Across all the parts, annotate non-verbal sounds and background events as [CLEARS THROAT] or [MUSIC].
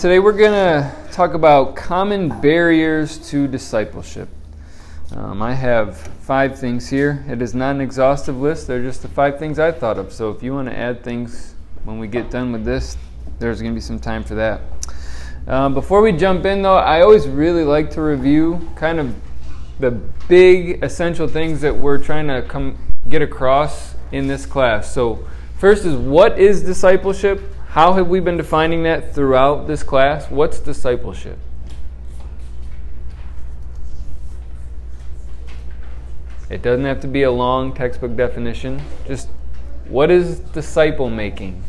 Today we're going to talk about common barriers to discipleship. Um, I have five things here. It is not an exhaustive list, they're just the five things I thought of. So if you want to add things when we get done with this, there's going to be some time for that. Um, before we jump in, though, I always really like to review kind of the big essential things that we're trying to come get across in this class. So, first is what is discipleship? How have we been defining that throughout this class? What's discipleship? It doesn't have to be a long textbook definition. Just what is disciple making?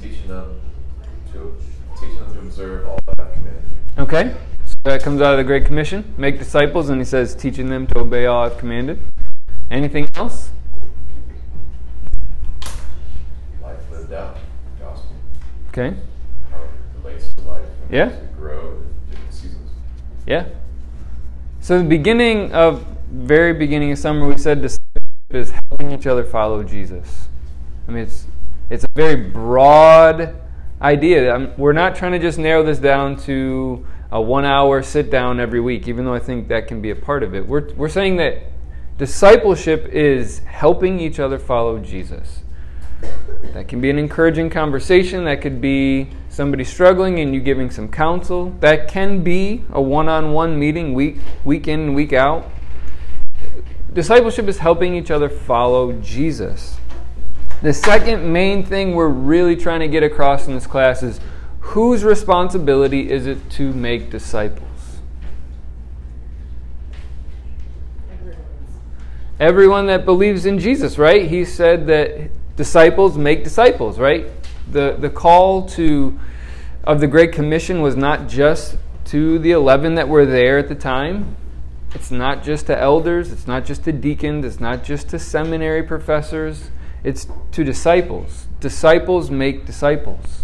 Teaching them to teaching them to observe all that I've commanded you. Okay. So that comes out of the Great Commission. Make disciples, and he says, teaching them to obey all I've commanded. Anything else? Life lived out, gospel, Okay. how it relates to life. Yeah. To grow different seasons. Yeah. So the beginning of very beginning of summer, we said discipleship is helping each other follow Jesus. I mean, it's it's a very broad idea. I'm, we're not trying to just narrow this down to a one-hour sit down every week, even though I think that can be a part of it. We're we're saying that discipleship is helping each other follow Jesus. That can be an encouraging conversation. That could be somebody struggling and you giving some counsel. That can be a one on one meeting week, week in week out. Discipleship is helping each other follow Jesus. The second main thing we're really trying to get across in this class is whose responsibility is it to make disciples? Everyone that believes in Jesus, right? He said that disciples make disciples, right? The the call to of the Great Commission was not just to the 11 that were there at the time. It's not just to elders, it's not just to deacons, it's not just to seminary professors, it's to disciples. Disciples make disciples.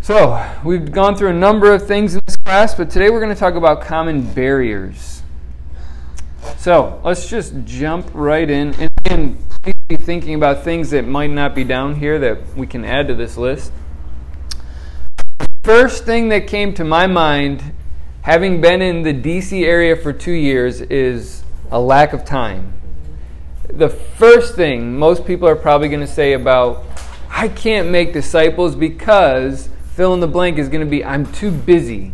So, we've gone through a number of things in this class, but today we're going to talk about common barriers. So, let's just jump right in. And be thinking about things that might not be down here that we can add to this list. First thing that came to my mind, having been in the DC area for two years, is a lack of time. The first thing most people are probably going to say about, I can't make disciples because fill in the blank is going to be, I'm too busy.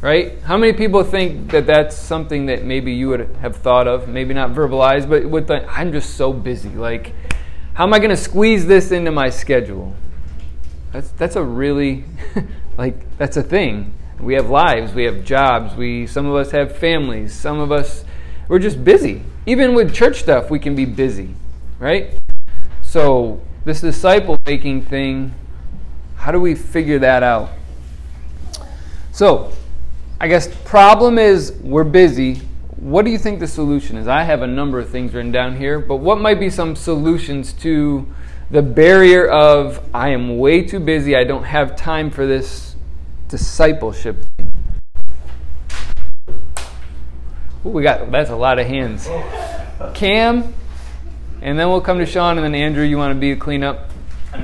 Right? How many people think that that's something that maybe you would have thought of, maybe not verbalized, but with I'm just so busy. Like, how am I going to squeeze this into my schedule? That's that's a really [LAUGHS] like that's a thing. We have lives, we have jobs, we some of us have families, some of us we're just busy. Even with church stuff, we can be busy, right? So, this disciple making thing, how do we figure that out? So, I guess problem is we're busy. What do you think the solution is? I have a number of things written down here, but what might be some solutions to the barrier of I am way too busy, I don't have time for this discipleship thing? Ooh, we got that's a lot of hands. Cam, and then we'll come to Sean, and then Andrew. You want to be a cleanup? I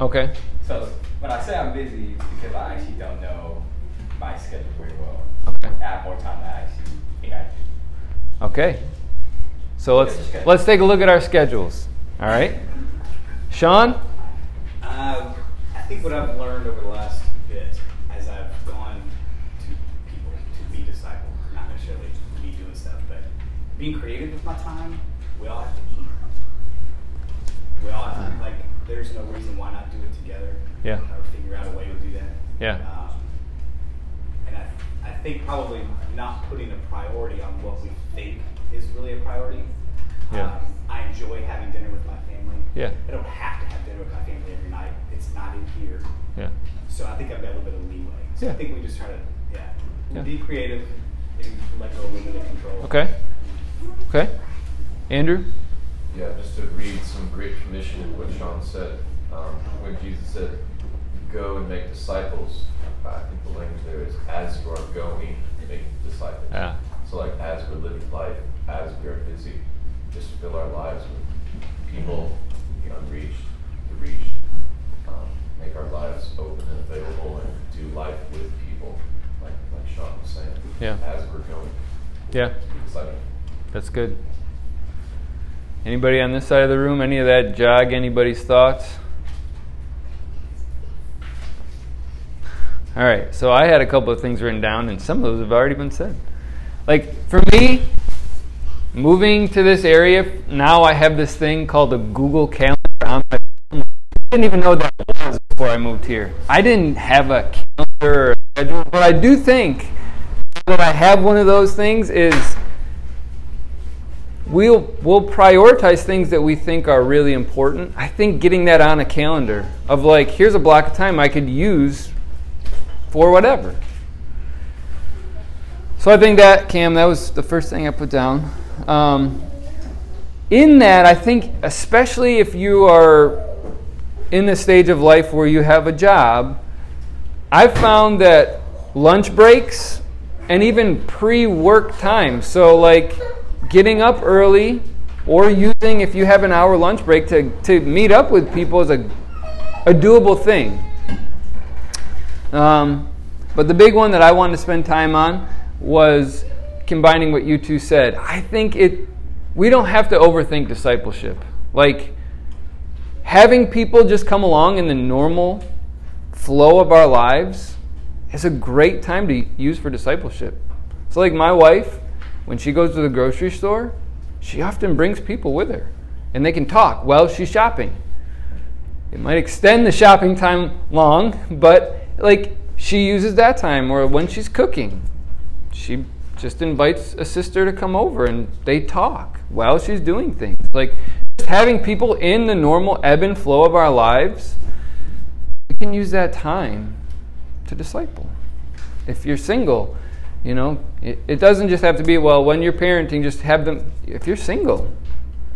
Okay. So when I say I'm busy, it's because I actually don't know my schedule very well. Okay. I have more time than I actually think I do. Okay. So let's let's take a look at our schedules. All right. Sean. Um, I think what I've learned over the last bit as I've gone to people to be disciple, not necessarily me doing stuff, but being creative with my time, we all have to eat. We all have to, like, there's no reason why not do it together. Yeah. Or figure out a way to do that. Yeah. Um, and I, I think probably not putting a priority on what we think is really a priority. Yeah. Um, I enjoy having dinner with my family. Yeah. I don't have to have dinner with my family every night. It's not in here. Yeah. So I think I've got a little bit of leeway. So Yeah. I think we just try to, yeah, Yeah. be creative and let go of limited control. Okay. Okay. Andrew. Yeah, just to read some great commission in what Sean said. Um, when Jesus said, "Go and make disciples," I think the language there is, "As you are going, make disciples." Yeah. So, like, as we're living life, as we are busy, just fill our lives with people, the unreached, the reached, um, make our lives open and available, and do life with people, like like Sean was saying. Yeah. As we're going. Yeah. That's good. Anybody on this side of the room? Any of that jog anybody's thoughts? All right, so I had a couple of things written down, and some of those have already been said. Like, for me, moving to this area, now I have this thing called a Google Calendar on my phone. I didn't even know that was before I moved here. I didn't have a calendar or a schedule, but I do think that I have one of those things is we'll we'll prioritize things that we think are really important. I think getting that on a calendar of like here's a block of time I could use for whatever. So I think that Cam, that was the first thing I put down. Um, in that, I think especially if you are in the stage of life where you have a job, I've found that lunch breaks and even pre-work time. So like getting up early or using if you have an hour lunch break to, to meet up with people is a, a doable thing. Um, but the big one that I wanted to spend time on was combining what you two said. I think it we don't have to overthink discipleship. Like having people just come along in the normal flow of our lives is a great time to use for discipleship. So like my wife, when she goes to the grocery store, she often brings people with her and they can talk while she's shopping. It might extend the shopping time long, but like she uses that time or when she's cooking. She just invites a sister to come over and they talk while she's doing things. Like just having people in the normal ebb and flow of our lives, we can use that time to disciple. If you're single, you know, it, it doesn't just have to be, well, when you're parenting, just have them, if you're single,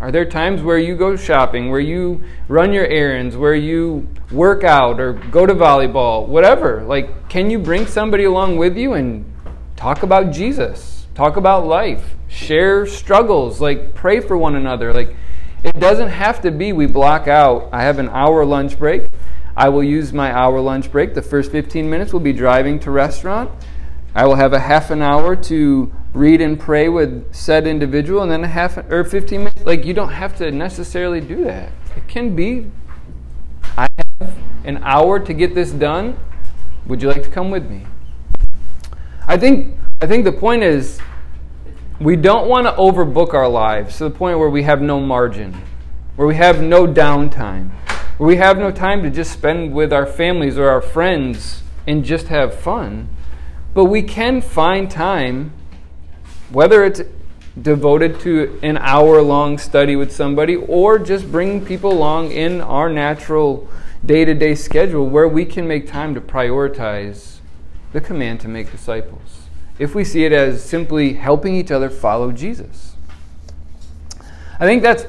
are there times where you go shopping, where you run your errands, where you work out or go to volleyball, whatever? Like, can you bring somebody along with you and talk about Jesus? Talk about life, share struggles, like pray for one another. Like, it doesn't have to be we block out, I have an hour lunch break. I will use my hour lunch break. The first 15 minutes will be driving to restaurant. I will have a half an hour to read and pray with said individual, and then a half or 15 minutes. Like, you don't have to necessarily do that. It can be, I have an hour to get this done. Would you like to come with me? I think, I think the point is we don't want to overbook our lives to the point where we have no margin, where we have no downtime, where we have no time to just spend with our families or our friends and just have fun. But we can find time, whether it's devoted to an hour long study with somebody or just bringing people along in our natural day to day schedule where we can make time to prioritize the command to make disciples. If we see it as simply helping each other follow Jesus. I think that's,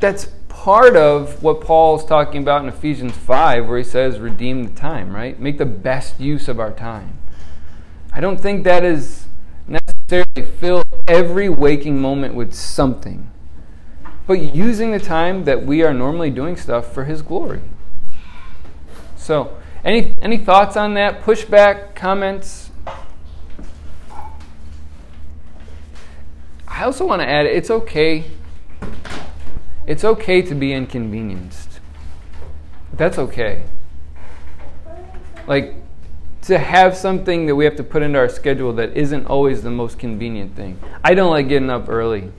that's part of what Paul's talking about in Ephesians 5, where he says, redeem the time, right? Make the best use of our time. I don't think that is necessarily fill every waking moment with something, but using the time that we are normally doing stuff for His glory. So, any any thoughts on that? Pushback, comments? I also want to add it's okay. It's okay to be inconvenienced. That's okay. Like to have something that we have to put into our schedule that isn't always the most convenient thing. I don't like getting up early,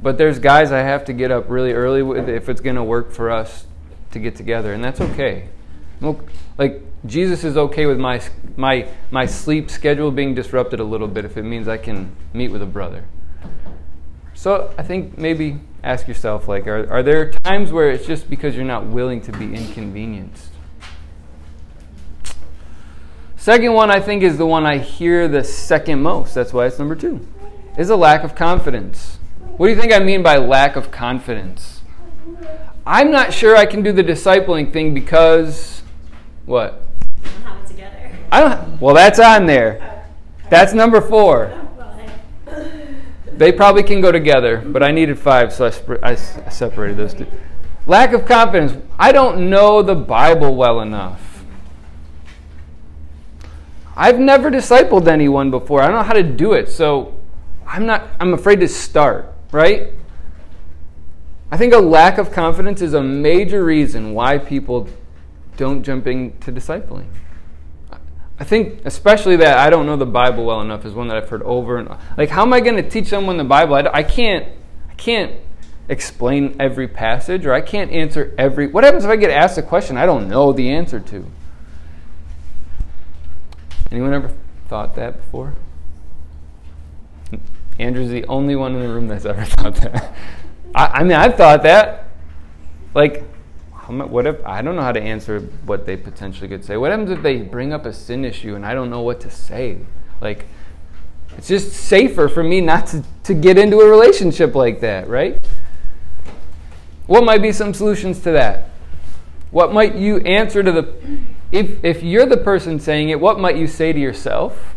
but there's guys I have to get up really early with if it's going to work for us to get together, and that's okay. Like Jesus is okay with my my my sleep schedule being disrupted a little bit if it means I can meet with a brother. So I think maybe ask yourself like are, are there times where it's just because you're not willing to be inconvenienced? Second one, I think, is the one I hear the second most. That's why it's number two. Is a lack of confidence. What do you think I mean by lack of confidence? I'm not sure I can do the discipling thing because what? I don't. Well, that's on there. That's number four. They probably can go together, but I needed five, so I, sp- I separated those two. Lack of confidence. I don't know the Bible well enough. I've never discipled anyone before. I don't know how to do it, so I'm not I'm afraid to start, right? I think a lack of confidence is a major reason why people don't jump into discipling. I think especially that I don't know the Bible well enough is one that I've heard over and like how am I going to teach someone the Bible? I, I can't I can't explain every passage or I can't answer every What happens if I get asked a question I don't know the answer to? Anyone ever thought that before? Andrew's the only one in the room that's ever [LAUGHS] thought that. I, I mean, I've thought that. Like, what if I don't know how to answer what they potentially could say? What happens if they bring up a sin issue and I don't know what to say? Like, it's just safer for me not to, to get into a relationship like that, right? What might be some solutions to that? What might you answer to the if if you're the person saying it, what might you say to yourself?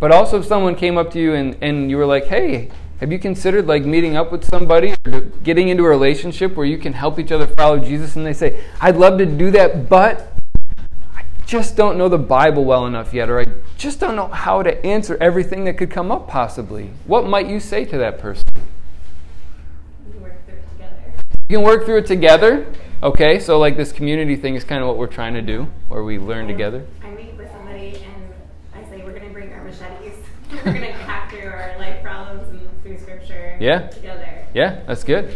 But also if someone came up to you and, and you were like, hey, have you considered like meeting up with somebody or getting into a relationship where you can help each other follow Jesus? And they say, I'd love to do that, but I just don't know the Bible well enough yet, or I just don't know how to answer everything that could come up possibly. What might you say to that person? We can work through it together. You can work through it together. Okay, so like this community thing is kind of what we're trying to do, where we learn um, together. I meet with somebody and I say we're gonna bring our machetes. [LAUGHS] we're gonna hack through our life problems and through scripture Yeah. together. Yeah, that's good.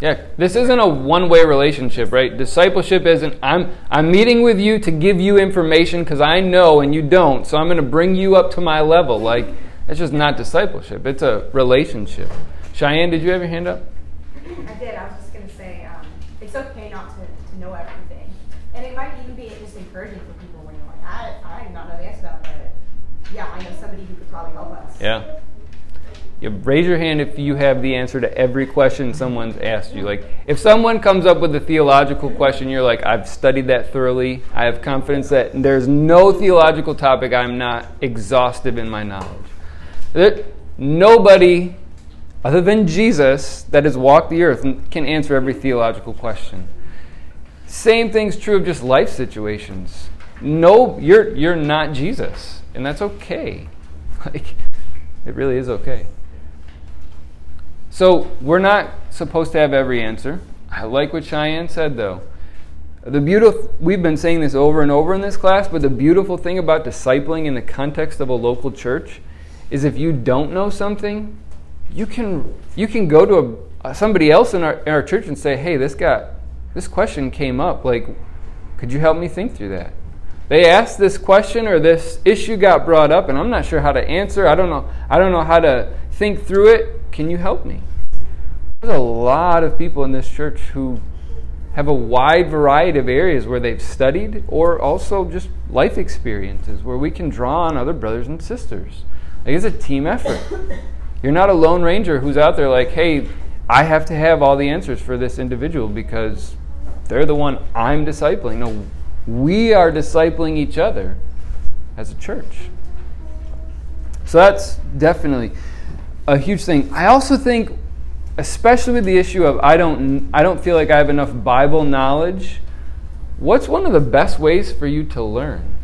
Yeah, this isn't a one-way relationship, right? Discipleship isn't I'm I'm meeting with you to give you information because I know and you don't, so I'm going to bring you up to my level. Like that's just not discipleship. It's a relationship. Cheyenne, did you have your hand up? I did. I was just going to say um, it's okay not to, to know everything. And it might even be just encouraging for people when you're like, I, I do not know the answer to that, but yeah, I know somebody who could probably help us. Yeah. You raise your hand if you have the answer to every question someone's asked you. Like, if someone comes up with a theological question, you're like, I've studied that thoroughly. I have confidence that there's no theological topic I'm not exhaustive in my knowledge. That nobody other than Jesus that has walked the earth can answer every theological question. Same thing's true of just life situations. No, you're you're not Jesus, and that's okay. [LAUGHS] Like, it really is okay. So we're not supposed to have every answer. I like what Cheyenne said, though. The beautiful we've been saying this over and over in this class, but the beautiful thing about discipling in the context of a local church is if you don't know something, you can you can go to a, uh, somebody else in our, in our church and say, "Hey, this got this question came up. Like, could you help me think through that?" They asked this question or this issue got brought up, and I'm not sure how to answer. I don't know. I don't know how to think through it. Can you help me? There's a lot of people in this church who have a wide variety of areas where they've studied or also just life experiences where we can draw on other brothers and sisters. Like it's a team effort. [COUGHS] You're not a lone ranger who's out there like, hey, I have to have all the answers for this individual because they're the one I'm discipling. No, we are discipling each other as a church. So that's definitely a huge thing. I also think, especially with the issue of I don't, I don't feel like I have enough Bible knowledge. What's one of the best ways for you to learn?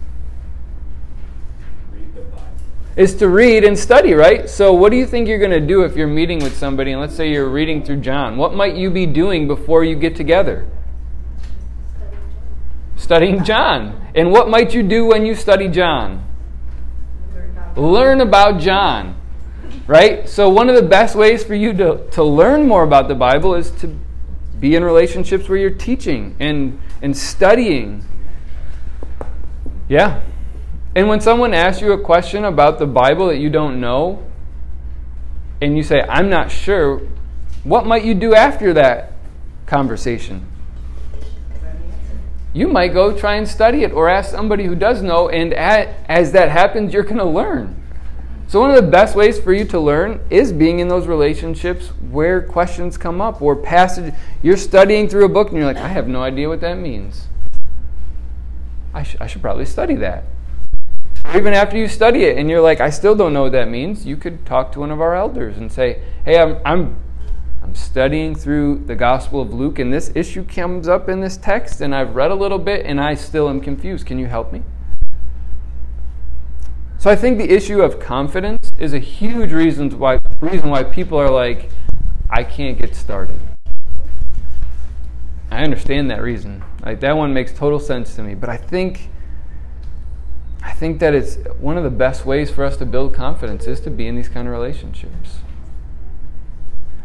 Read the Bible. is to read and study, right? So, what do you think you're going to do if you're meeting with somebody and let's say you're reading through John? What might you be doing before you get together? Studying John. And what might you do when you study John? Learn about John, right? So, one of the best ways for you to, to learn more about the Bible is to be in relationships where you're teaching and, and studying. Yeah. And when someone asks you a question about the Bible that you don't know, and you say, I'm not sure, what might you do after that conversation? You might go try and study it or ask somebody who does know, and as that happens, you're going to learn. So, one of the best ways for you to learn is being in those relationships where questions come up or passage. You're studying through a book and you're like, I have no idea what that means. I, sh- I should probably study that. Or even after you study it and you're like, I still don't know what that means, you could talk to one of our elders and say, Hey, I'm, I'm, I'm studying through the Gospel of Luke, and this issue comes up in this text, and I've read a little bit, and I still am confused. Can you help me? So I think the issue of confidence is a huge reason why, reason why people are like, I can't get started. I understand that reason. Like that one makes total sense to me. But I think I think that it's one of the best ways for us to build confidence is to be in these kind of relationships.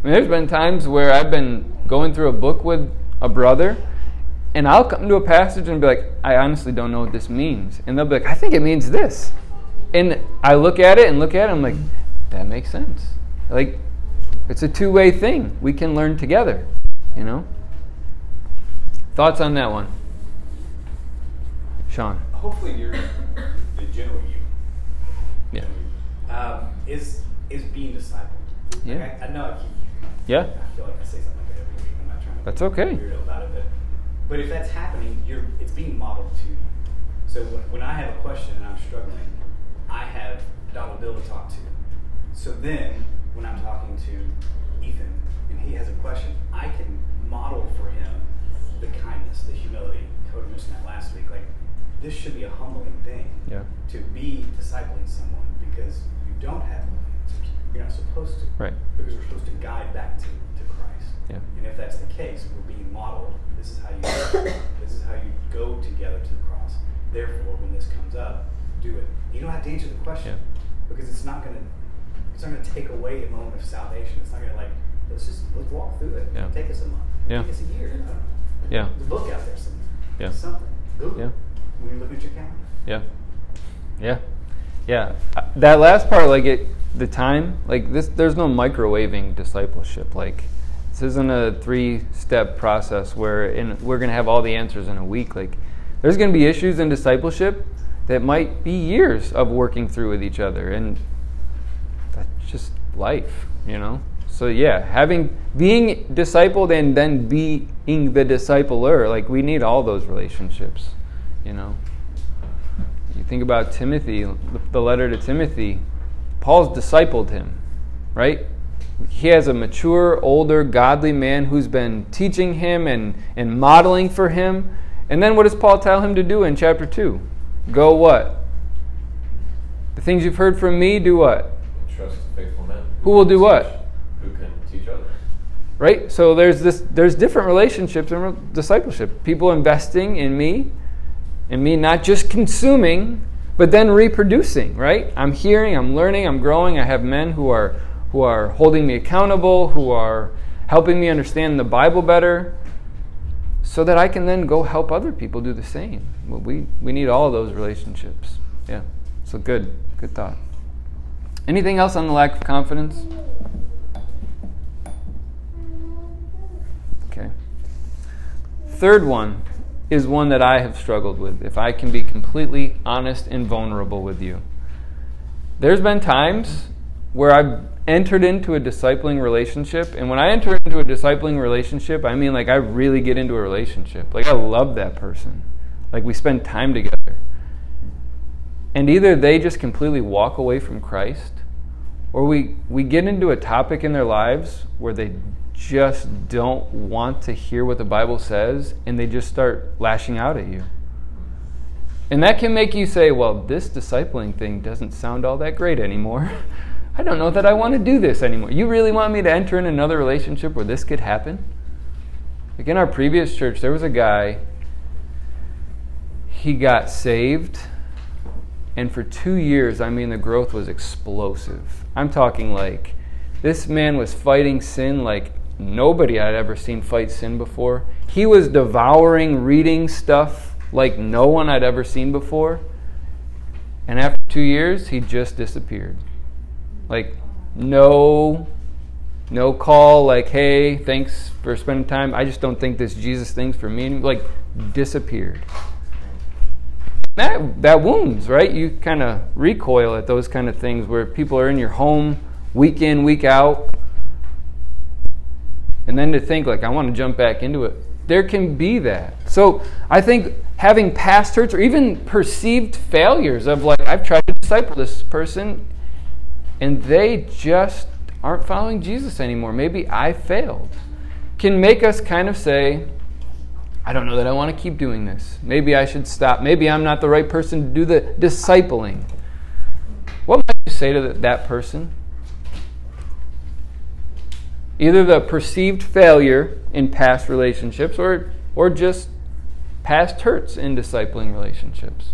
Mean, there's been times where I've been going through a book with a brother, and I'll come to a passage and be like, I honestly don't know what this means. And they'll be like, I think it means this. And I look at it and look at it, and I'm like, that makes sense. Like, it's a two way thing. We can learn together, you know? Thoughts on that one? Sean. Hopefully, you're the general you. Yeah. Um, is is being discipled. Yeah. Like, I, I know I keep. Yeah. I feel like I say something like that every week. I'm not trying to. That's be okay. Weirdo about it, but but if that's happening, you're it's being modeled to you. So when, when I have a question and I'm struggling, I have Dollar Bill to talk to. So then when I'm talking to Ethan and he has a question, I can model for him the kindness, the humility. Cody mentioned that last week. Like this should be a humbling thing Yeah. to be discipling someone because you don't have you're not supposed to Right. because we're supposed to guide back to, to Christ. Yeah. And if that's the case, we're being modeled. This is how you this is how you go together to the cross. Therefore, when this comes up, do it. You don't have to answer the question because it's not gonna it's not gonna take away a moment of salvation. It's not gonna like let's just let's walk through it. Yeah. Take us a month. Yeah. Take us a year. Yeah. The book out there somewhere. Yeah. Something. Google. Yeah. When you look at your calendar. Yeah. Yeah. Yeah. Uh, That last part, like it, the time, like this, there's no microwaving discipleship. Like this isn't a three-step process where in, we're going to have all the answers in a week. Like there's going to be issues in discipleship that might be years of working through with each other, and that's just life, you know. So yeah, having being discipled and then being the discipler, like we need all those relationships, you know. You think about Timothy, the letter to Timothy, Paul's discipled him, right? He has a mature, older, godly man who's been teaching him and, and modeling for him. And then what does Paul tell him to do in chapter 2? Go what? The things you've heard from me, do what? Trust faithful men. Who will do what? Who can teach others. right so there's this there's different relationships in re- discipleship people investing in me and me not just consuming but then reproducing right? I'm hearing i'm learning i'm growing. I have men who are who are holding me accountable who are helping me understand the bible better so that i can then go help other people do the same. We we need all those relationships. Yeah so good good thought. Anything else on the lack of confidence? Okay. Third one is one that I have struggled with, if I can be completely honest and vulnerable with you. There's been times where I've entered into a discipling relationship, and when I enter into a discipling relationship, I mean like I really get into a relationship. Like I love that person. Like we spend time together. And either they just completely walk away from Christ, or we, we get into a topic in their lives where they just don't want to hear what the Bible says and they just start lashing out at you. And that can make you say, well, this discipling thing doesn't sound all that great anymore. [LAUGHS] I don't know that I want to do this anymore. You really want me to enter in another relationship where this could happen? Like in our previous church, there was a guy, he got saved, and for two years, I mean, the growth was explosive. I'm talking like this man was fighting sin like nobody I'd ever seen fight sin before. He was devouring, reading stuff like no one I'd ever seen before. And after two years, he just disappeared. Like, no, no call, like, hey, thanks for spending time. I just don't think this Jesus thing's for me. And, like, disappeared. That, that wounds, right? You kind of recoil at those kind of things where people are in your home week in, week out. And then to think, like, I want to jump back into it. There can be that. So I think having past hurts or even perceived failures of like, I've tried to disciple this person and they just aren't following Jesus anymore. Maybe I failed. Can make us kind of say, I don't know that I want to keep doing this. Maybe I should stop. Maybe I'm not the right person to do the discipling. What might you say to that person? Either the perceived failure in past relationships or, or just past hurts in discipling relationships.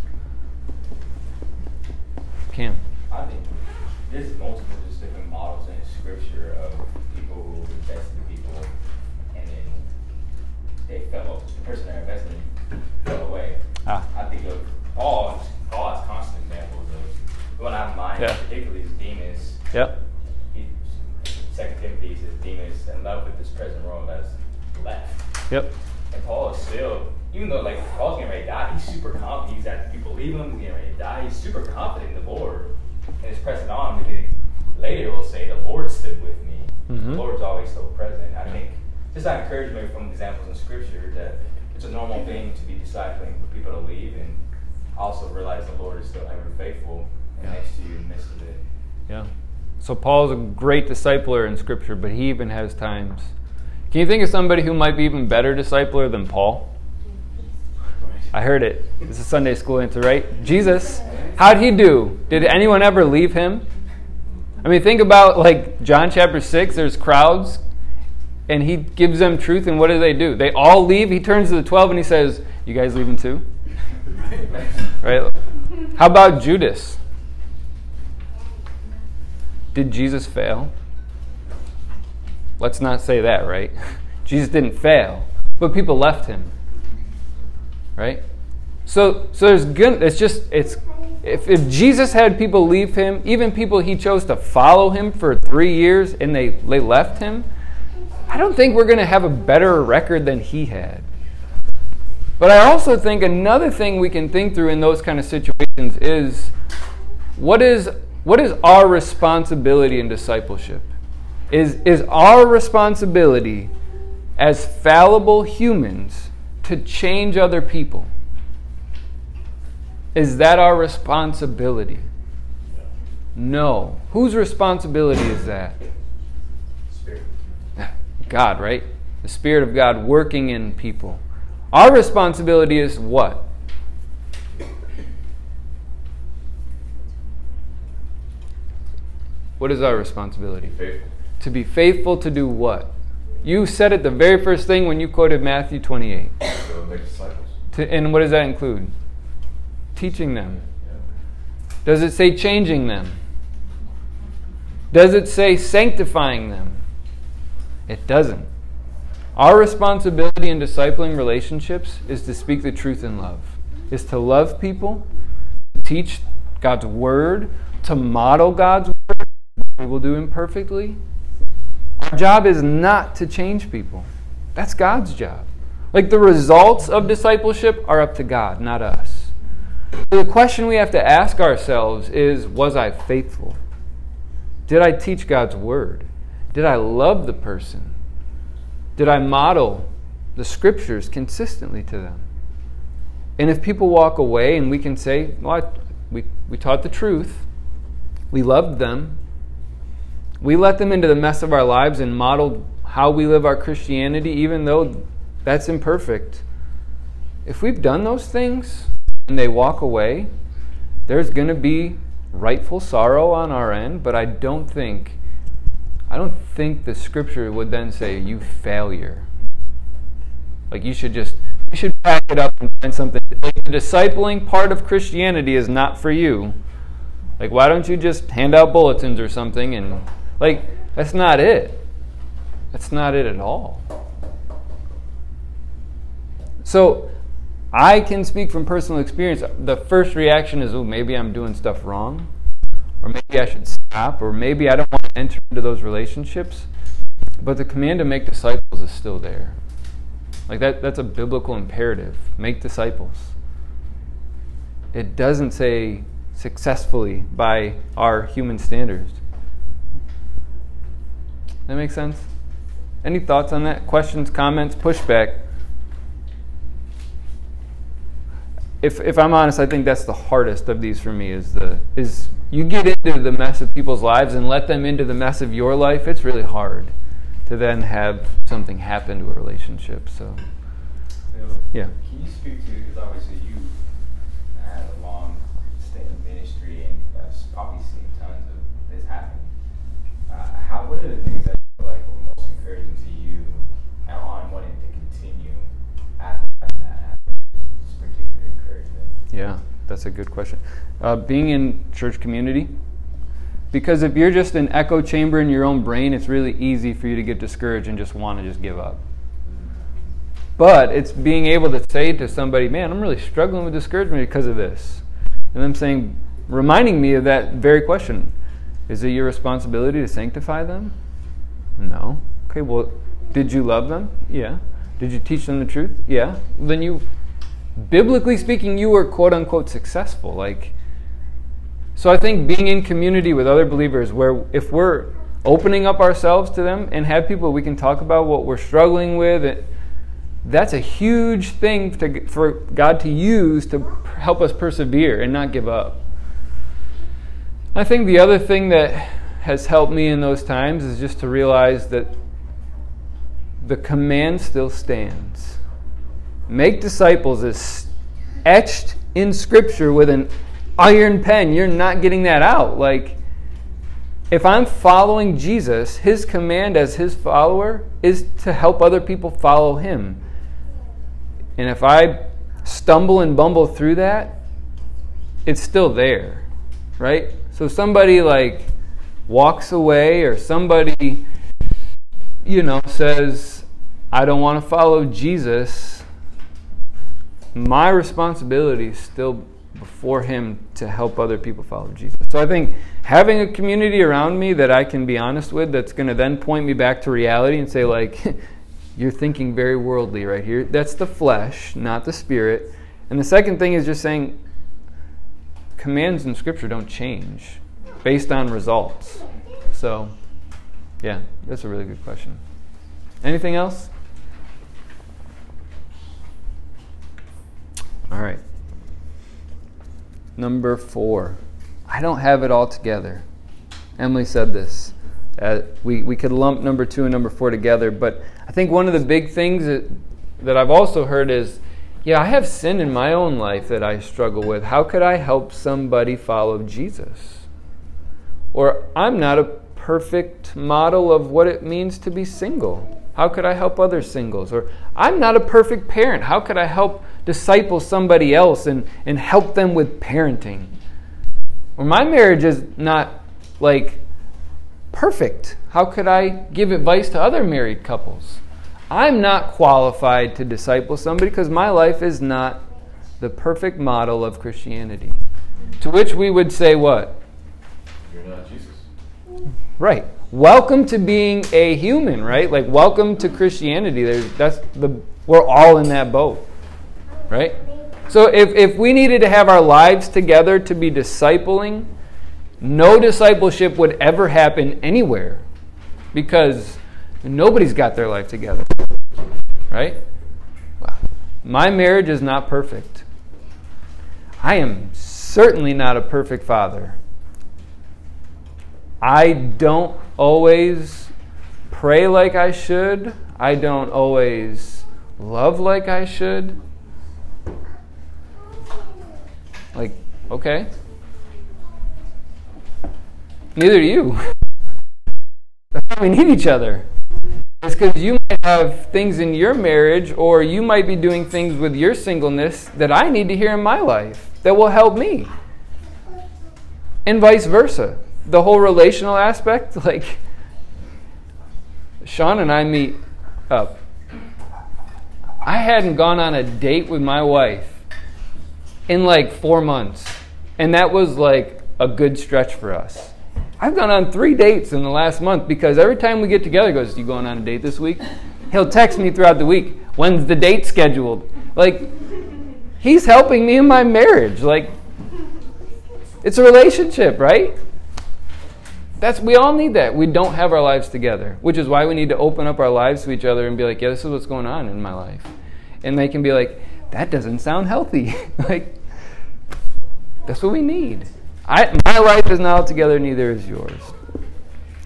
Cam. I think there's multiple just different models in Scripture of people who invested in people, and then they fell. The person that invested in fell away. Ah. I think of Paul. Paul has constant examples of the one I mind, Yeah. particularly is Demas. Yep. Second Timothy says Demas in love with this present world has left. Yep. And Paul is still, even though like Paul's getting ready to die, he's super confident. He's got people leaving him. He's getting ready to die. He's super confident in the Lord, and he's pressing on because later he'll say, "The Lord stood with me. Mhm. The Lord's always still present." I think just that encouragement from examples in Scripture that it's a normal thing to be discipling for people to leave, and also realize the Lord is still ever faithful and Yeah. next to you in the midst of it. Yeah. So Paul's a great discipler in Scripture, but he even has times. Can you think of somebody who might be even better discipler than Paul? I heard it. This is Sunday school answer, right? Jesus. How'd he do? Did anyone ever leave him? I mean, think about like John chapter 6, there's crowds, and he gives them truth, and what do they do? They all leave. He turns to the 12 and he says, You guys leaving too? [LAUGHS] Right? How about Judas? Did Jesus fail? Let's not say that, right? [LAUGHS] Jesus didn't fail, but people left him. Right? So so there's good it's just it's if, if Jesus had people leave him, even people he chose to follow him for three years and they, they left him, I don't think we're gonna have a better record than he had. But I also think another thing we can think through in those kind of situations is what is what is our responsibility in discipleship? Is is our responsibility as fallible humans to change other people? Is that our responsibility? No. Whose responsibility is that? Spirit. God, right? The Spirit of God working in people. Our responsibility is what? What is our responsibility? Faithful. To be faithful to do what? You said it the very first thing when you quoted Matthew 28. Go and make disciples. To, and what does that include? Teaching them. Yeah. Does it say changing them? Does it say sanctifying them? It doesn't. Our responsibility in discipling relationships is to speak the truth in love, is to love people, to teach God's word, to model God's. We will do imperfectly. Our job is not to change people. That's God's job. Like the results of discipleship are up to God, not us. So the question we have to ask ourselves is Was I faithful? Did I teach God's word? Did I love the person? Did I model the scriptures consistently to them? And if people walk away and we can say, well, I, we, we taught the truth, we loved them, we let them into the mess of our lives and modeled how we live our Christianity, even though that's imperfect. If we've done those things and they walk away, there's going to be rightful sorrow on our end, but I don't think I don't think the scripture would then say you failure. Like you should just you should pack it up and find something. Like the discipling part of Christianity is not for you. Like why don't you just hand out bulletins or something and like that's not it. That's not it at all. So I can speak from personal experience. The first reaction is, oh, maybe I'm doing stuff wrong, or maybe I should stop, or maybe I don't want to enter into those relationships. But the command to make disciples is still there. Like that, that's a biblical imperative. Make disciples. It doesn't say successfully by our human standards. That makes sense? Any thoughts on that? Questions, comments, pushback? if if I'm honest, I think that's the hardest of these for me is the is you get into the mess of people's lives and let them into the mess of your life. It's really hard to then have something happen to a relationship. So So, Yeah. Can you speak to, because obviously you had a long stint in ministry and have probably seen tons of this happen. Uh, how, what are the things that you like were most encouraging to you and on wanting to continue after that? Just particular encouragement. yeah, that's a good question. Uh, being in church community, because if you're just an echo chamber in your own brain, it's really easy for you to get discouraged and just want to just give up. But it's being able to say to somebody, man, I'm really struggling with discouragement because of this. And them saying, reminding me of that very question Is it your responsibility to sanctify them? No. Okay, well, did you love them? Yeah. Did you teach them the truth? Yeah. Then you, biblically speaking, you were quote unquote successful. Like, so I think being in community with other believers, where if we're opening up ourselves to them and have people we can talk about what we're struggling with, it, that's a huge thing to, for God to use to help us persevere and not give up. I think the other thing that has helped me in those times is just to realize that the command still stands. Make disciples is etched in Scripture with an iron pen. You're not getting that out. Like, if I'm following Jesus, his command as his follower is to help other people follow him. And if I stumble and bumble through that, it's still there, right? So somebody like walks away or somebody, you know, says, I don't want to follow Jesus, my responsibility is still before Him to help other people follow Jesus. So I think having a community around me that I can be honest with, that's going to then point me back to reality and say, like, [LAUGHS] you're thinking very worldly right here. That's the flesh, not the spirit. And the second thing is just saying, commands in Scripture don't change based on results. So, yeah, that's a really good question. Anything else? All right. Number four. I don't have it all together. Emily said this. Uh, we, we could lump number two and number four together, but I think one of the big things that, that I've also heard is yeah, I have sin in my own life that I struggle with. How could I help somebody follow Jesus? Or I'm not a perfect model of what it means to be single. How could I help other singles? Or I'm not a perfect parent. How could I help disciple somebody else and, and help them with parenting? Or my marriage is not like perfect. How could I give advice to other married couples? I'm not qualified to disciple somebody because my life is not the perfect model of Christianity. To which we would say, what? You're not Jesus. Right. Welcome to being a human, right? Like welcome to Christianity. There's that's the we're all in that boat. Right? So if, if we needed to have our lives together to be discipling, no discipleship would ever happen anywhere because nobody's got their life together. Right? My marriage is not perfect. I am certainly not a perfect father. I don't always pray like I should. I don't always love like I should. Like, okay. Neither do you. That's [LAUGHS] why we need each other. It's because you might have things in your marriage, or you might be doing things with your singleness that I need to hear in my life that will help me. And vice versa. The whole relational aspect, [LAUGHS] like Sean and I meet up. I hadn't gone on a date with my wife in like four months. And that was like a good stretch for us. I've gone on three dates in the last month because every time we get together, he goes, You going on a date this week? He'll text me throughout the week, When's the date scheduled? Like, he's helping me in my marriage. Like, it's a relationship, right? That's we all need that. We don't have our lives together, which is why we need to open up our lives to each other and be like, "Yeah, this is what's going on in my life," and they can be like, that doesn't sound healthy. [LAUGHS] like, that's what we need. I, my life is not together, neither is yours.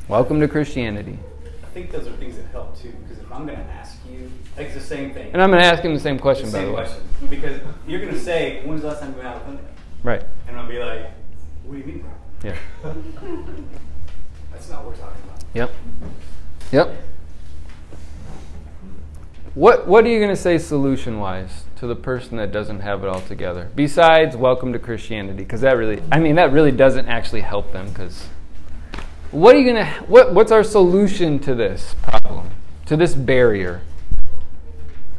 Welcome to Christianity. I think those are things that help too, because if I'm going to ask you, like it's the same thing. And I'm going to ask him the same question, the by same the way. question. Because you're going to say, when's the last time you went out with Linda? Right. And I'll be like, what do you mean? Yeah. [LAUGHS] That's not what we're talking about. Yep. Yep. What What are you going to say solution wise to the person that doesn't have it all together? Besides, welcome to Christianity, because that really, I mean, that really doesn't actually help them. Because what are you going to? What What's our solution to this problem? To this barrier?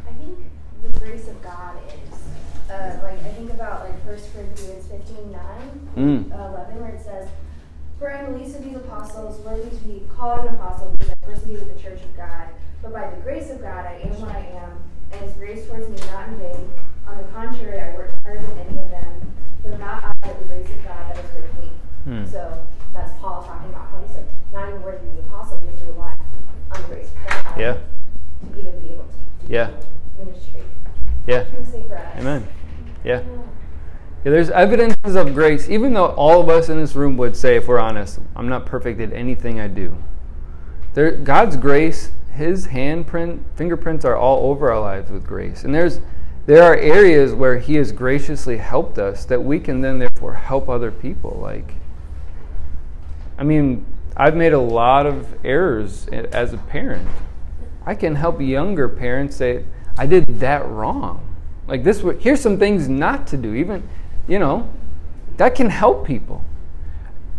I think the grace of God is, uh, like, I think about, like, 1 Corinthians 15 9, Mm. uh, 11, where it says, For I am the least of these apostles, worthy to be called an apostle, because I persecuted the church of God. But by the grace of God, I am what I am, and his grace towards me not in vain. On the contrary, I worked harder than any of them, though not I, but the grace of God that was with me. Hmm. So that's Paul talking about how he's like, not even worthy to be apostle, because to rely on the grace of Yeah. to even be able to do Yeah. ministry. Yeah. I can for us. Amen. Yeah. Yeah, there's evidences of grace, even though all of us in this room would say, if we're honest, I'm not perfect at anything I do. There, God's grace, His handprint, fingerprints are all over our lives with grace. And there's, there are areas where He has graciously helped us that we can then therefore help other people. Like, I mean, I've made a lot of errors as a parent. I can help younger parents say, I did that wrong. Like this, here's some things not to do. Even, you know, that can help people.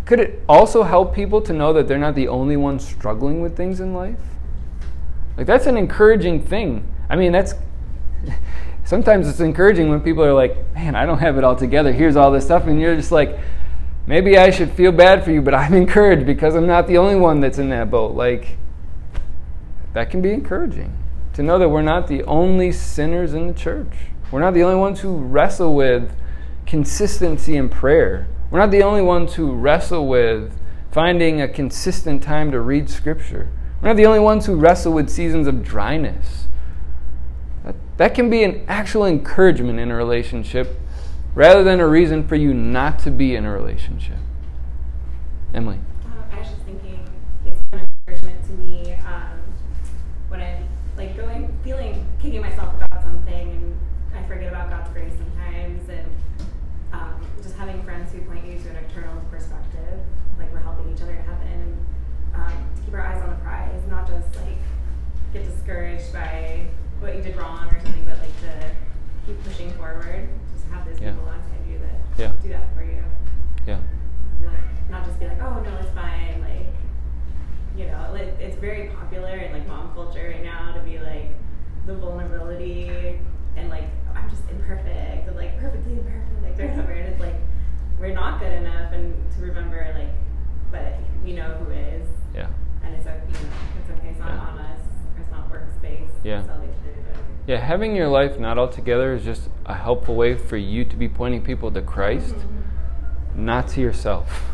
Could it also help people to know that they're not the only ones struggling with things in life? Like that's an encouraging thing. I mean, that's sometimes it's encouraging when people are like, "Man, I don't have it all together. Here's all this stuff," and you're just like, "Maybe I should feel bad for you, but I'm [LAUGHS] encouraged because I'm not the only one that's in that boat." Like that can be encouraging to know that we're not the only sinners in the church. We're not the only ones who wrestle with consistency in prayer. We're not the only ones who wrestle with finding a consistent time to read Scripture. We're not the only ones who wrestle with seasons of dryness. That, that can be an actual encouragement in a relationship rather than a reason for you not to be in a relationship. Emily. Discouraged by what you did wrong or something, but like to keep pushing forward. Just have those Yeah. people alongside you that Yeah. do that for you Yeah. like, not just be like, oh no, it's fine. Like, you know, like, it's very popular in like mom culture right now to be like the vulnerability and like I'm just imperfect and like perfectly imperfect or whatever. And it's like we're not good enough, and to remember like, but you know who is, Yeah. and it's okay. You know, it's okay. It's not Yeah. on us. It's not works-based. Yeah. Salvation to do better. Yeah, having your life not all together is just a helpful way for you to be pointing people to Christ, mm-hmm. not to yourself.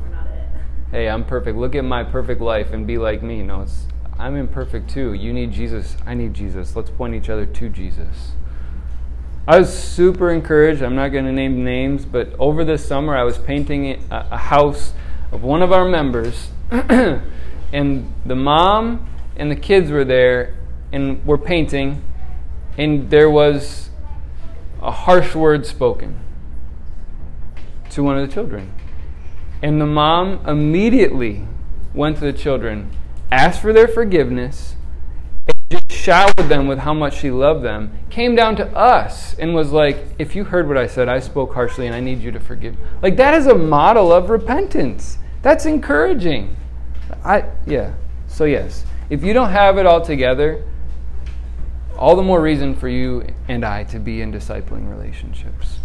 We're not it. [LAUGHS] hey, I'm perfect. Look at my perfect life and be like me. No, it's I'm imperfect too. You need Jesus. I need Jesus. Let's point each other to Jesus. I was super encouraged. I'm not going to name names, but over this summer I was painting a, a house of one of our members, [CLEARS THROAT] and the mom and the kids were there, and were painting, and there was a harsh word spoken to one of the children. And the mom immediately went to the children, asked for their forgiveness, and just showered them with how much she loved them. Came down to us and was like, If you heard what I said, I spoke harshly and I need you to forgive. Like, that is a model of repentance. That's encouraging. I, yeah. So, yes, if you don't have it all together, all the more reason for you and I to be in discipling relationships.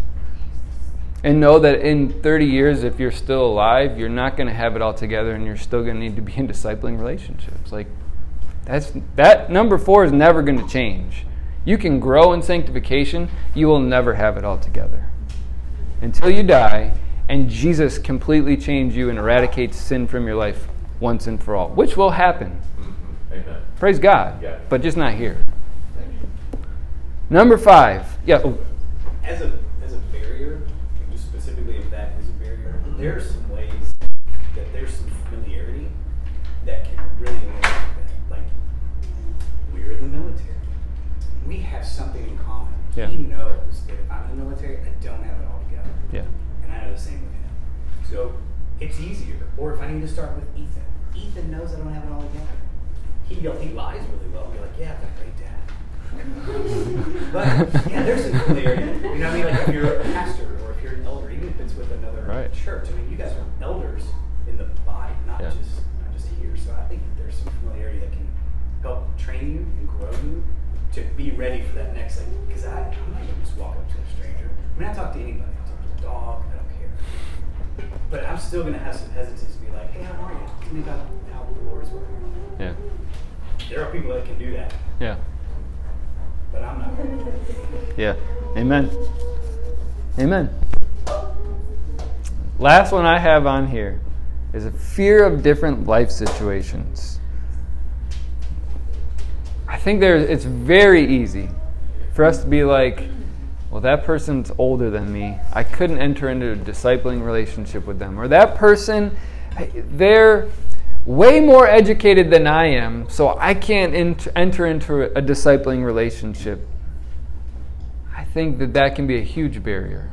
And know that in 30 years, if you're still alive, you're not going to have it all together and you're still going to need to be in discipling relationships. Like, that's, that number four is never going to change. You can grow in sanctification, you will never have it all together. Until you die and Jesus completely changes you and eradicates sin from your life once and for all, which will happen. Mm-hmm. Amen. Praise God. Yeah. But just not here. Number five. Yeah. oh, as a as a barrier, just specifically if that is a barrier, there are some ways that there's some familiarity that can really eliminate that. Like we're in the military. We have something in common. Yeah. He knows that if I'm in the military, I don't have it all together. Yeah. And I know the same with him. So it's easier. Or if I need to start with Ethan, Ethan knows I don't have it all together. He he lies really well. Be like, yeah, I've got a great dad. But yeah, there's some familiarity. You know what I mean? Like if you're a pastor or if you're an elder, even if it's with another Right. church. I mean, you guys are elders in the body, not Yeah. just not just here. So I think that there's some familiarity that can help train you and grow you to be ready for that next like. Because I I'm not gonna just walk up to a stranger. I mean, I talk to anybody. I talk to a dog. I don't care. But I'm still gonna have some hesitance to be like, hey, how are you? Tell me about how the Lord is working. Yeah. There are people that can do that, Yeah. But I'm not. Yeah. Amen. Amen. Last one I have on here is a fear of different life situations. I think there it's very easy for us to be like, well, that person's older than me. I couldn't enter into a discipling relationship with them. Or that person, they're way more educated than I am, so I can't ent- enter into a discipling relationship. I think that that can be a huge barrier,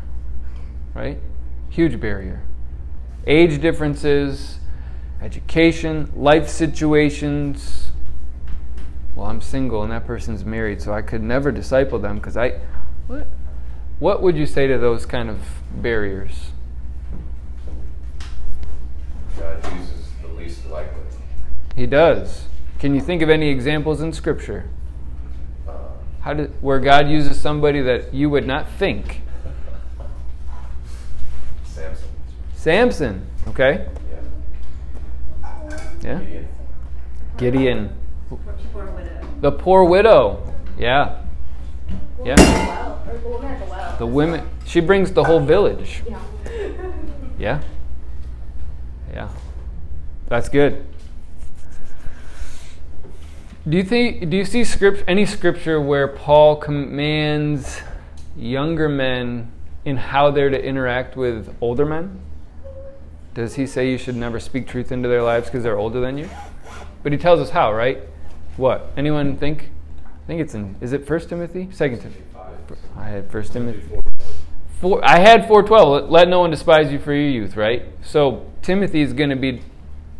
right? Huge barrier. Age differences, education, life situations. Well, I'm single and that person's married, so I could never disciple them because I. What? What would you say to those kind of barriers? God uses the least likely. He does. Can you think of any examples in Scripture? How did, where God uses somebody that you would not think? Samson. Samson, okay? Yeah. Yeah. Gideon. Gideon. The poor widow. Yeah. Yeah. the well, or the woman at the well. The women. She brings the whole village. Yeah. Yeah. Yeah. That's good. Do you think do you see script any scripture where Paul commands younger men in how they're to interact with older men? Does he say you should never speak truth into their lives because they're older than you? But he tells us how, right? What? Anyone think? I think it's in is it first Timothy? Second Timothy. I had first Timothy. Four, I had 412. Let no one despise you for your youth, right? So Timothy is going to be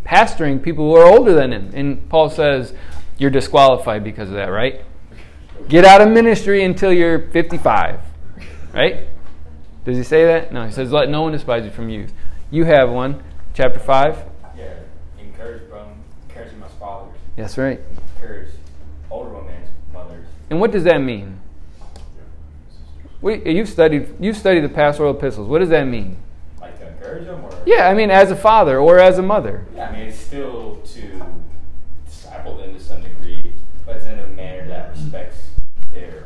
pastoring people who are older than him. And Paul says, you're disqualified because of that, right? Get out of ministry until you're 55, right? Does he say that? No, he says, let no one despise you from youth. You have one, chapter 5. Yeah, encourage bro, encourage my fathers, That's right. encourage older women's mothers. And what does that mean? You've studied you've studied the pastoral epistles. What does that mean? Like to encourage them, or Yeah, I mean as a father or as a mother. Yeah, I mean it's still to disciple them to some degree, but it's in a manner that respects their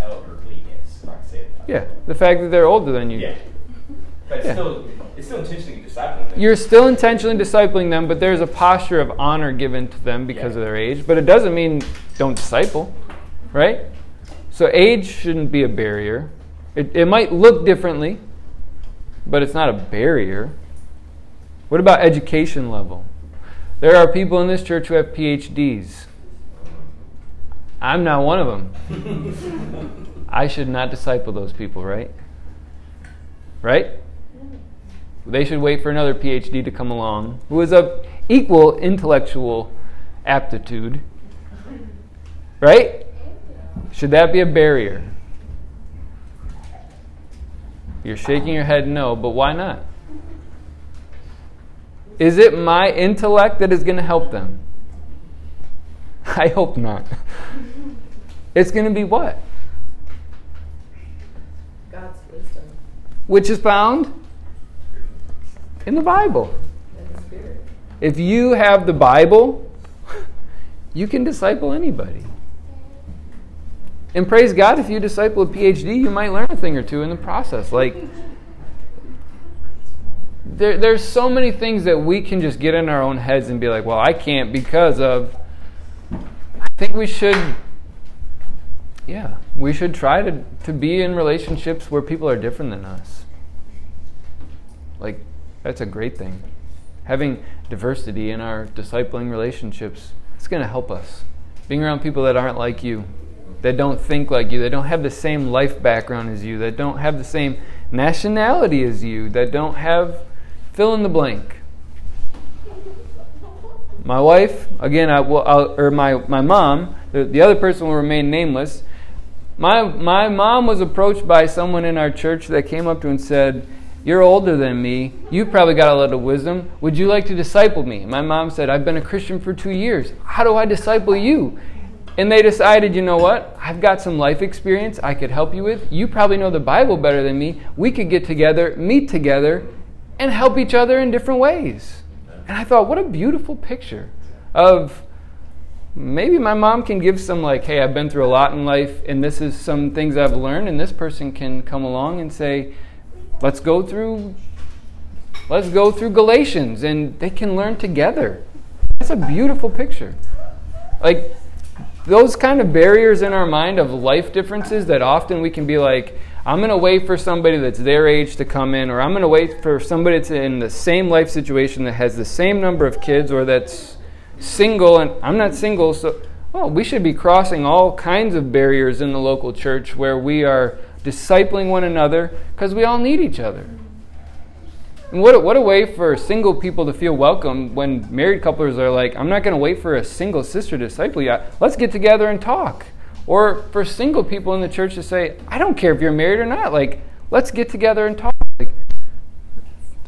elderliness. If I can say it. that way. Yeah, the fact that they're older than you. Yeah. But it's Yeah. still it's still intentionally discipling them. You're still intentionally discipling them, but there's a posture of honor given to them because Yeah. of their age. But it doesn't mean don't disciple, right? So age shouldn't be a barrier. It, it might look differently, but it's not a barrier. What about education level? There are people in this church who have PhDs. I'm not one of them. [LAUGHS] I should not disciple those people, right? Right? They should wait for another PhD to come along who is of equal intellectual aptitude. Right? Should that be a barrier? You're shaking your head no, but why not? Is it my intellect that is going to help them? [LAUGHS] I hope not. [LAUGHS] It's going to be what? God's wisdom Which is found in the Bible. If you have the Bible, you can disciple anybody. And praise God, if you disciple a PhD, you might learn a thing or two in the process. Like, there, there's so many things that we can just get in our own heads and be like, well, I can't because of. I think we should yeah, we should try to, to be in relationships where people are different than us. Like, that's a great thing. Having diversity in our discipling relationships, it's going to help us. Being around people that aren't like you, that don't think like you, that don't have the same life background as you, that don't have the same nationality as you, that don't have fill in the blank. My wife, again, I will, I'll, or my, my mom, the, the other person will remain nameless. My, my mom was approached by someone in our church that came up to her and said, You're older than me. You've probably got a lot of wisdom. Would you like to disciple me? My mom said, I've been a Christian for two years. How do I disciple you? And they decided, you know what? I've got some life experience I could help you with. You probably know the Bible better than me. We could get together, meet together, and help each other in different ways. And I thought, what a beautiful picture of maybe my mom can give some, like, hey, I've been through a lot in life, and this is some things I've learned, and this person can come along and say, let's go through. Let's go through Galatians and they can learn together. That's a beautiful picture. Like, those kind of barriers in our mind of life differences that often we can be like, I'm going to wait for somebody that's their age to come in, or I'm going to wait for somebody that's in the same life situation that has the same number of kids or that's single, and I'm not single, so, well, we should be crossing all kinds of barriers in the local church where we are discipling one another because we all need each other. And what a, what a way for single people to feel welcome when married couples are like, I'm not going to wait for a single sister to disciple you. Let's get together and talk. Or for single people in the church to say, I don't care if you're married or not. Like, let's get together and talk. Like,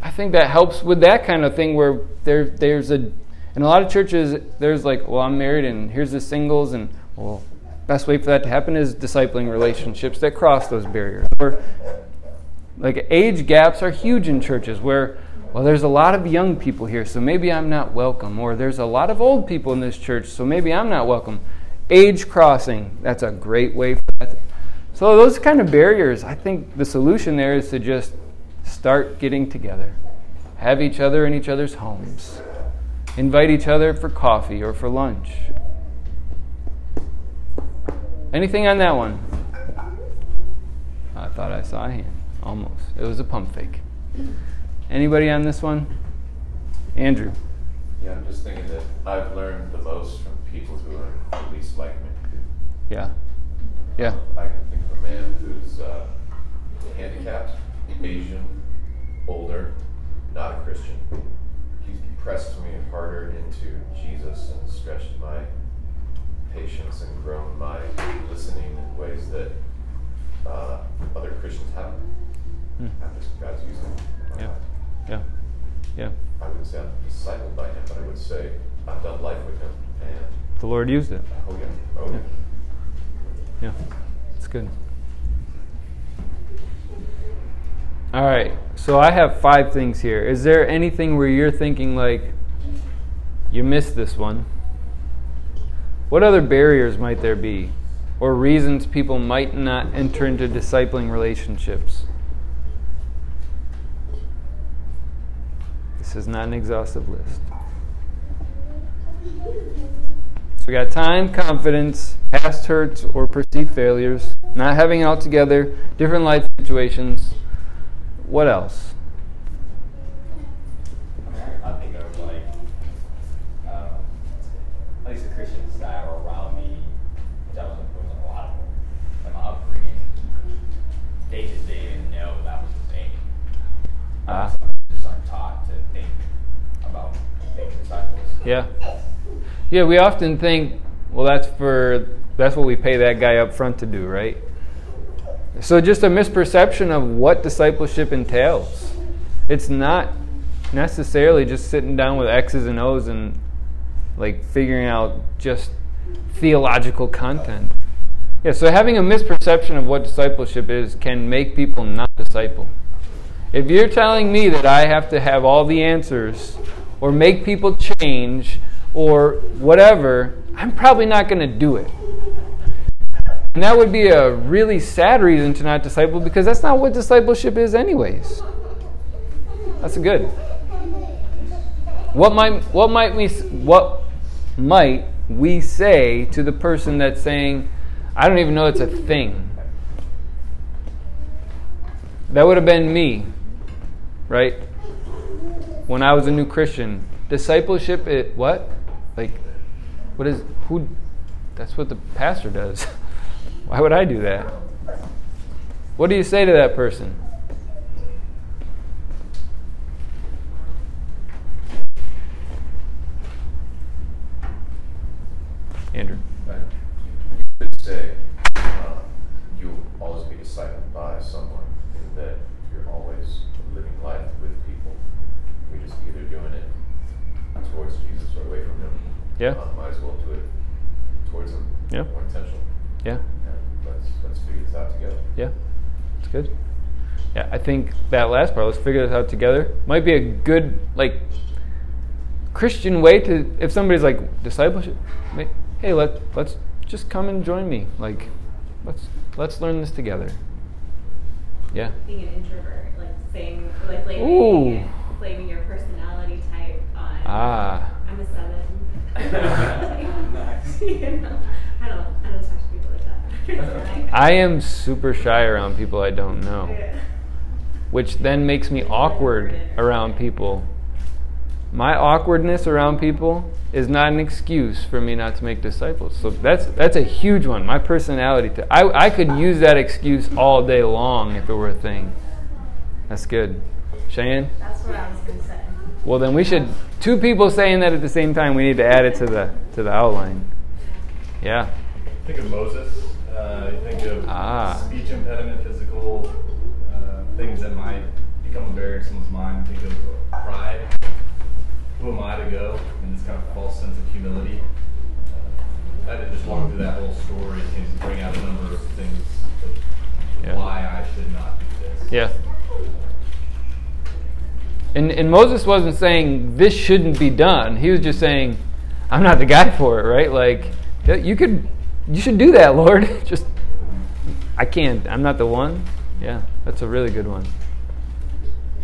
I think that helps with that kind of thing where there, there's a, in a lot of churches, there's like, well, I'm married and here's the singles, and well, best way for that to happen is discipling relationships that cross those barriers. Or like age gaps are huge in churches where, well, there's a lot of young people here, so maybe I'm not welcome. Or there's a lot of old people in this church, so maybe I'm not welcome. Age crossing, that's a great way for that. So, those kind of barriers, I think the solution there is to just start getting together, have each other in each other's homes, invite each other for coffee or for lunch. Anything on that one? I thought I saw a hand. Almost. It was a pump fake. Anybody on this one? Andrew. Yeah, I'm just thinking that I've learned the most from people who are the least like me. Yeah. Yeah. I can think of a man who's uh, handicapped, Asian, older, not a Christian. Pressed me harder into Jesus and stretched my patience and grown my listening in ways that uh, other Christians haven't. Hmm. God's using. my Yeah. life. Yeah. Yeah. I wouldn't say I'm discipled by him, but I would say I've done life with him. And The Lord used it. oh yeah, oh yeah. Yeah. It's good. All right. So I have five things here. Is there anything where you're thinking like you missed this one? What other barriers might there be? Or reasons people might not enter into discipling relationships? This is not an exhaustive list. So we got time, confidence, past hurts or perceived failures, not having it all together, different life situations. What else? I mean, I, I think of like, um, at least the Christians that were around me, which I wasn't, wasn't a lot of them, in my upbringing, they just didn't know that was the thing. Ah. Uh, just aren't taught to think about making disciples. Yeah. Yeah, we often think, well, that's for that's what we pay that guy up front to do, right? So just a misperception of what discipleship entails. It's not necessarily just sitting down with X's and O's and like figuring out just theological content. Yeah, so having a misperception of what discipleship is can make people not disciple. If you're telling me that I have to have all the answers or make people change or whatever, I'm probably not going to do it. And that would be a really sad reason to not disciple because that's not what discipleship is, anyways. That's good. What might what might we what might we say to the person that's saying, I don't even know it's a thing. That would have been me, right? When I was a new Christian. Discipleship, it what? Like, what is who? That's what the pastor does. [LAUGHS] Why would I do that? What do you say to that person? Andrew. Right. You could say um, you'll always be discipled by someone, and that you're always living life with people. You're just either doing it towards Jesus or away from Him. Yeah. Uh, might as well do it towards Him. Yeah. More intentional. Yeah. And let's let's figure this out together. Yeah, it's good. Yeah, I think that last part, let's figure this out together, might be a good, like, Christian way to, if somebody's like, discipleship, may- hey, let, let's just come and join me. Like, let's, let's learn this together. Yeah. Being an introvert, like saying, like blaming, Ooh. blaming your personality type on. Ah. I'm a seven. Nice. [LAUGHS] [LAUGHS] you know, I don't, I don't talk to people like that. [LAUGHS] I am super shy around people I don't know, which then makes me awkward around people. My awkwardness around people is not an excuse for me not to make disciples. So that's that's a huge one. My personality. T- I I could use that excuse all day long if it were a thing. That's good. Cheyenne. That's what I was gonna say. Well, then we should two people saying that at the same time. We need to add it to the to the outline. Yeah. Think of Moses. Uh, you think of Ah. speech impediment, physical uh, things that might become a barrier in someone's mind. Think of pride. Who am I to go? And this kind of false sense of humility. Uh, I did just walk through that whole story and bring out a number of things of Yeah. why I should not do this. Yeah. And, and Moses wasn't saying this shouldn't be done. He was just saying, I'm not the guy for it, right? Like, you could, you should do that, Lord. [LAUGHS] just, I can't. I'm not the one. Yeah, that's a really good one.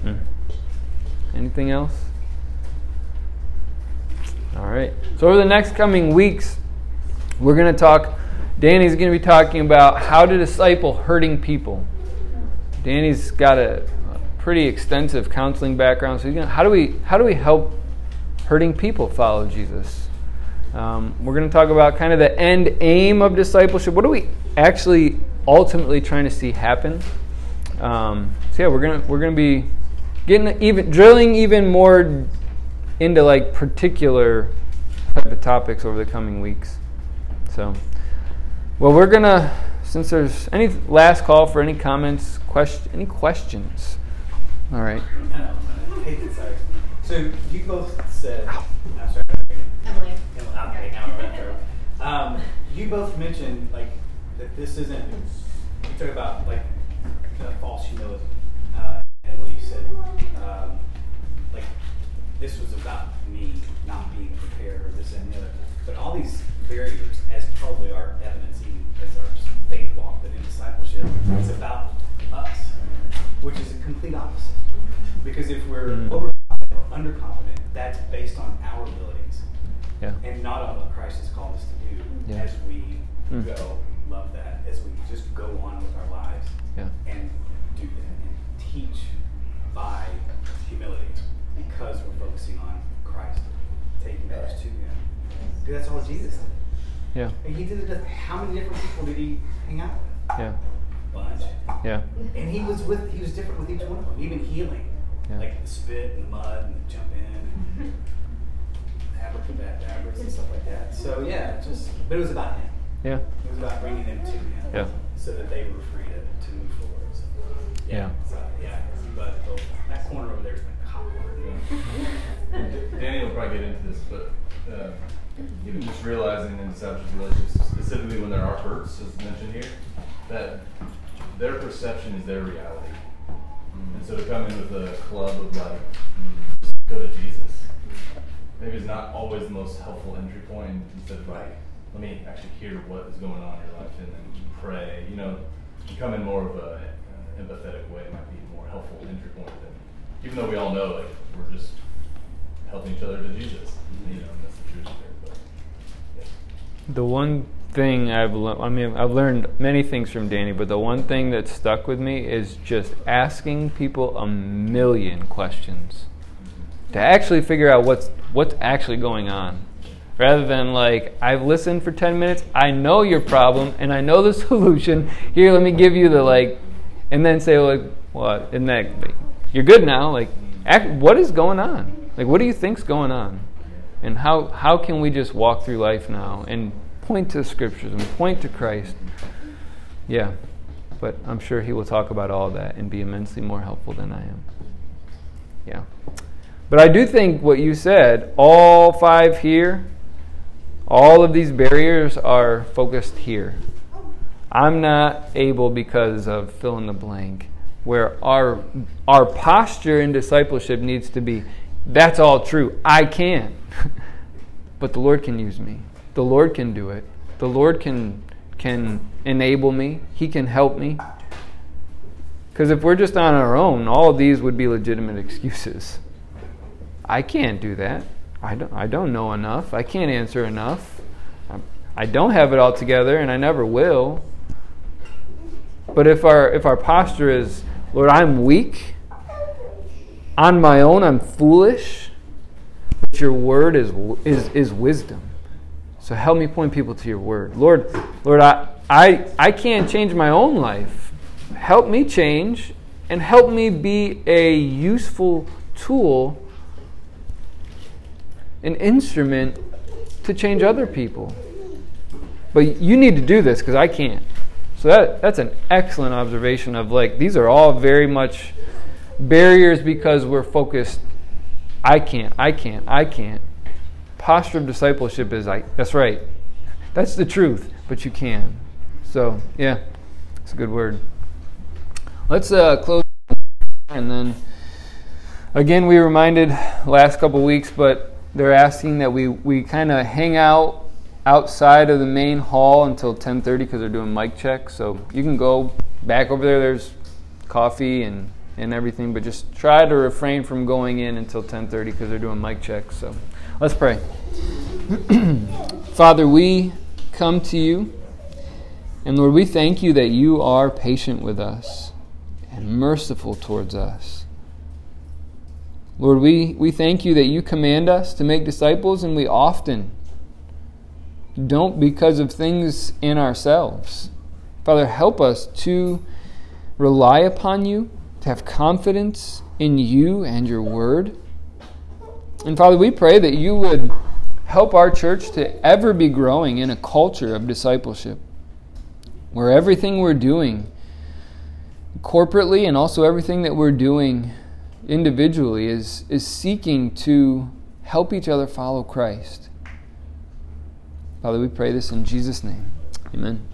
Hmm. Anything else? All right. So over the next coming weeks, we're going to talk. Danny's going to be talking about how to disciple hurting people. Danny's got a, pretty extensive counseling background, so he's gonna, how do we how do we help hurting people follow Jesus? Um, we're going to talk about kind of the end aim of discipleship. What are we actually ultimately trying to see happen? Um, so yeah, we're gonna we're gonna be getting even drilling even more into like particular type of topics over the coming weeks. So, well, we're gonna since there's any last call for any comments, question, any questions. All right. I know, I hate it, sorry. So you both said, I'm sorry, Emily. Okay, now I'm right there. Um, you both mentioned like that this isn't. You talk about like the false humility. Uh, Emily, you said um, like this was about me not being prepared or this and the other. But all these barriers, as probably our evidence even as our faith walk, but in discipleship, it's about us, which is a complete opposite. Because if we're Mm. overconfident or underconfident, that's based on our abilities Yeah. and not on what Christ has called us to do Yeah. as we Mm. go, love that, as we just go on with our lives Yeah. and do that and teach by humility because we're focusing on Christ, taking others to Him. Because that's all Jesus did. Yeah. And He did it with how many different people did He hang out with? Yeah. Bunch. Yeah. And He was with, He was different with each one of them, even healing. Yeah. Like the spit and the mud and the jump in [LAUGHS] and abracadabras and stuff like that. So yeah, just, but it was about Him. Yeah. It was about bringing them to him. Yeah. So that they were free to, to move forward. So, Yeah. So, yeah. But oh, that corner over there is like a hot corner. Danny will probably get into this, but uh, even just realizing in discipleship relationships, specifically when there are hurts, as mentioned here, that their perception is their reality. And so to come in with a club of like, just go to Jesus, maybe is not always the most helpful entry point. Instead of like, let me actually hear what is going on in your life and then pray. You know, come in more of a uh, empathetic way might be a more helpful entry point than, even though we all know like we're just helping each other to Jesus. You know, that's the truth. But yeah. The one thing I've le- I mean I've learned many things from Danny, but the one thing that stuck with me is just asking people a million questions to actually figure out what's what's actually going on. Rather than like I've listened for 10 minutes, I know your problem and I know the [LAUGHS] solution. Here, let me give you the like and then say like what? And that you're good now. Like act, what is going on? Like what do you think's going on? And how how can we just walk through life now and point to scriptures and point to Christ. Yeah, but I'm sure he will talk about all that and be immensely more helpful than I am. Yeah. But I do think what you said, all five here, all of these barriers are focused here. I'm not able because of fill in the blank, where our, our posture in discipleship needs to be that's all true. I can. [LAUGHS] but the Lord can use me. The Lord can do it. The Lord can can enable me. He can help me. Because if we're just on our own, all of these would be legitimate [LAUGHS] excuses. I can't do that. I don't, I don't know enough. I can't answer enough. I don't have it all together, and I never will. But if our, if our posture is, Lord, I'm weak, on my own, I'm foolish, but your word is, is, is wisdom. So help me point people to your word. Lord, Lord, I, I, I can't change my own life. Help me change and help me be a useful tool, an instrument to change other people. But you need to do this because I can't. So that, that's an excellent observation of like, these are all very much barriers because we're focused. I can't, I can't, I can't posture of discipleship is like, that's right. That's the truth, but you can. So, yeah, it's a good word. Let's uh, close and then again we reminded last couple weeks but they're asking that we, we kind of hang out outside of the main hall until 10.30 because they're doing mic checks so you can go back over there there's coffee and, and everything but just try to refrain from going in until 10.30 because they're doing mic checks so Let's pray. [CLEARS THROAT] Father, we come to you, and Lord, we thank you that you are patient with us and merciful towards us. Lord, we, we thank you that you command us to make disciples, and we often don't because of things in ourselves. Father, help us to rely upon you, to have confidence in you and your word. And Father, we pray that you would help our church to ever be growing in a culture of discipleship where everything we're doing corporately and also everything that we're doing individually is, is seeking to help each other follow Christ. Father, we pray this in Jesus' name. Amen.